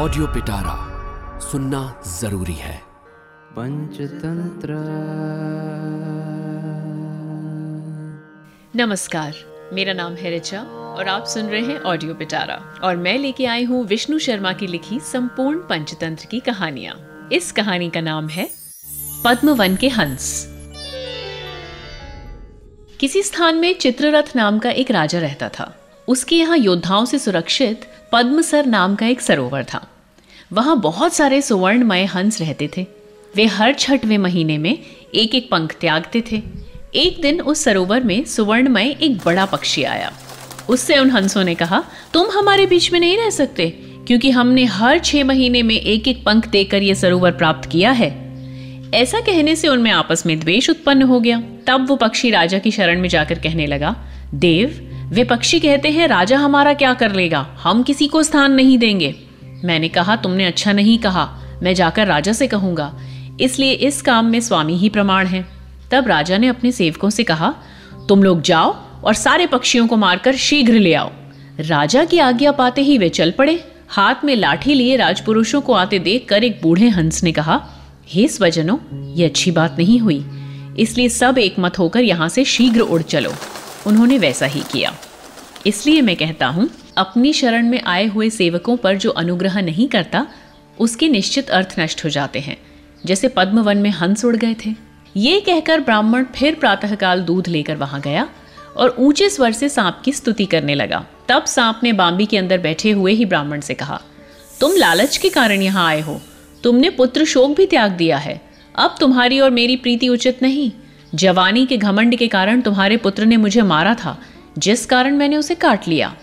Audio पिटारा सुनना ज़रूरी है। पंचतंत्र। नमस्कार मेरा नाम है रिचा और आप सुन रहे हैं ऑडियो पिटारा और मैं लेके आई हूँ विष्णु शर्मा की लिखी संपूर्ण पंचतंत्र की कहानियाँ। इस कहानी का नाम है पद्मवन के हंस। किसी स्थान में चित्ररथ नाम का एक राजा रहता था। उसके यहाँ योद्धाओं से सुरक्षित पद्मसर नाम का एक सरोवर था। वहाँ बहुत सारे सुवर्णमय हंस रहते थे। वे हर छठवें महीने में एक एक पंख त्यागते थे। एक दिन उस सरोवर में सुवर्णमय एक बड़ा पक्षी आया। उससे उन हंसों ने कहा, तुम हमारे बीच में नहीं रह सकते, क्योंकि हमने हर छह महीने में एक एक पंख देकर यह सरोवर प्राप्त किया है। ऐसा कहने से उनमें आपस में द्वेष उत्पन्न हो गया। तब वो पक्षी राजा की शरण में जाकर कहने लगा, देव वे पक्षी कहते हैं, राजा हमारा क्या कर लेगा? हम किसी को स्थान नहीं देंगे। मैंने कहा, तुमने अच्छा नहीं कहा। मैं जाकर राजा से कहूँगा। इसलिए इस काम में स्वामी ही प्रमाण है। तब राजा ने अपने सेवकों से कहा, तुम लोग जाओ और सारे पक्षियों को मारकर शीघ्र ले आओ। राजा की आज्ञा पाते ही वे चल पड़े। हाथ में लाठी लिए राजपुरुषों को आते देख कर एक बूढ़े हंस ने कहा, हे स्वजनों, ये अच्छी बात नहीं हुई। इसलिए सब एक मत होकर यहाँ से शीघ्र उड़ चलो। उन्होंने वैसा ही किया। इसलिए मैं कहता हूँ, अपनी शरण में आए हुए सेवकों पर जो अनुग्रह नहीं करता, उसके निश्चित अर्थ नष्ट हो जाते हैं। जैसे पद्मवन में हंस उड़ गए थे। ये कहकर ब्राह्मण फिर प्रातःकाल दूध लेकर वहाँ गया और ऊँचे स्वर से सांप की स्तुति करने लगा। तब सांप ने बाम्बी के अंदर बैठे हुए ही ब्राह्मण से कहा, तुम लालच के कारण यहाँ आए हो। तुमने पुत्र शोक भी त्याग दिया है। अब तुम्हारी और मेरी प्रीति उचित नहीं। जवानी के घमंड के कारण तुम्हारे पुत्र ने मुझे मारा था। जिस कारण मैंने उसे काट लिया।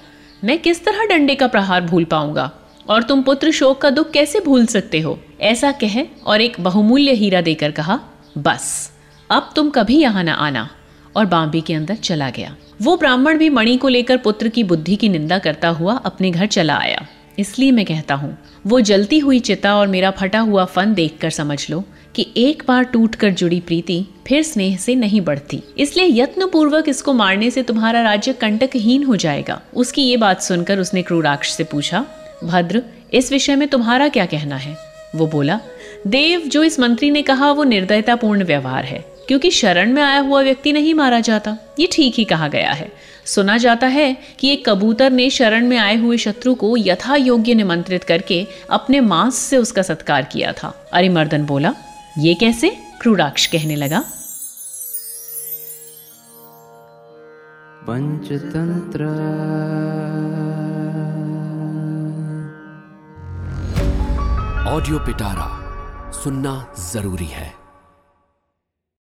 मैं किस तरह डंडे का प्रहार भूल पाऊँगा? और तुम पुत्र शोक का दुख कैसे भूल सकते हो? ऐसा कह और एक बहुमूल्य हीरा देकर कहा, बस, अब तुम कभी यहाँ न आना। और बाम्बी के अंदर चला गया। वो ब्राह्मण भी मणि को लेकर पुत्र की बुद्धि की निंदा करता हुआ अपने घर चला आया। इसलिए मैं कहता हूँ, वो जलती हुई चिता और मेरा फटा हुआ फन देखकर समझ लो। कि एक बार टूटकर जुड़ी प्रीति फिर स्नेह से नहीं बढ़ती। इसलिए यत्न पूर्वक इसको मारने से तुम्हारा राज्य कंटकहीन हो जाएगा। उसकी ये बात सुनकर उसने क्रूराक्ष से पूछा, भद्र, इस विषय में तुम्हारा क्या कहना है? वो बोला, देव, जो इस मंत्री ने कहा, वो निर्दयतापूर्ण व्यवहार है, क्योंकि शरण में आया हुआ व्यक्ति नहीं मारा जाता। ये ठीक ही कहा गया है। सुना जाता है कि एक कबूतर ने शरण में आए हुए शत्रु को यथा योग्य निमंत्रित करके अपने मांस से उसका सत्कार किया था। अरिमर्दन बोला ये कैसे क्रूराक्ष कहने लगा? पंचतंत्र। ऑडियो पिटारा सुनना ज़रूरी है।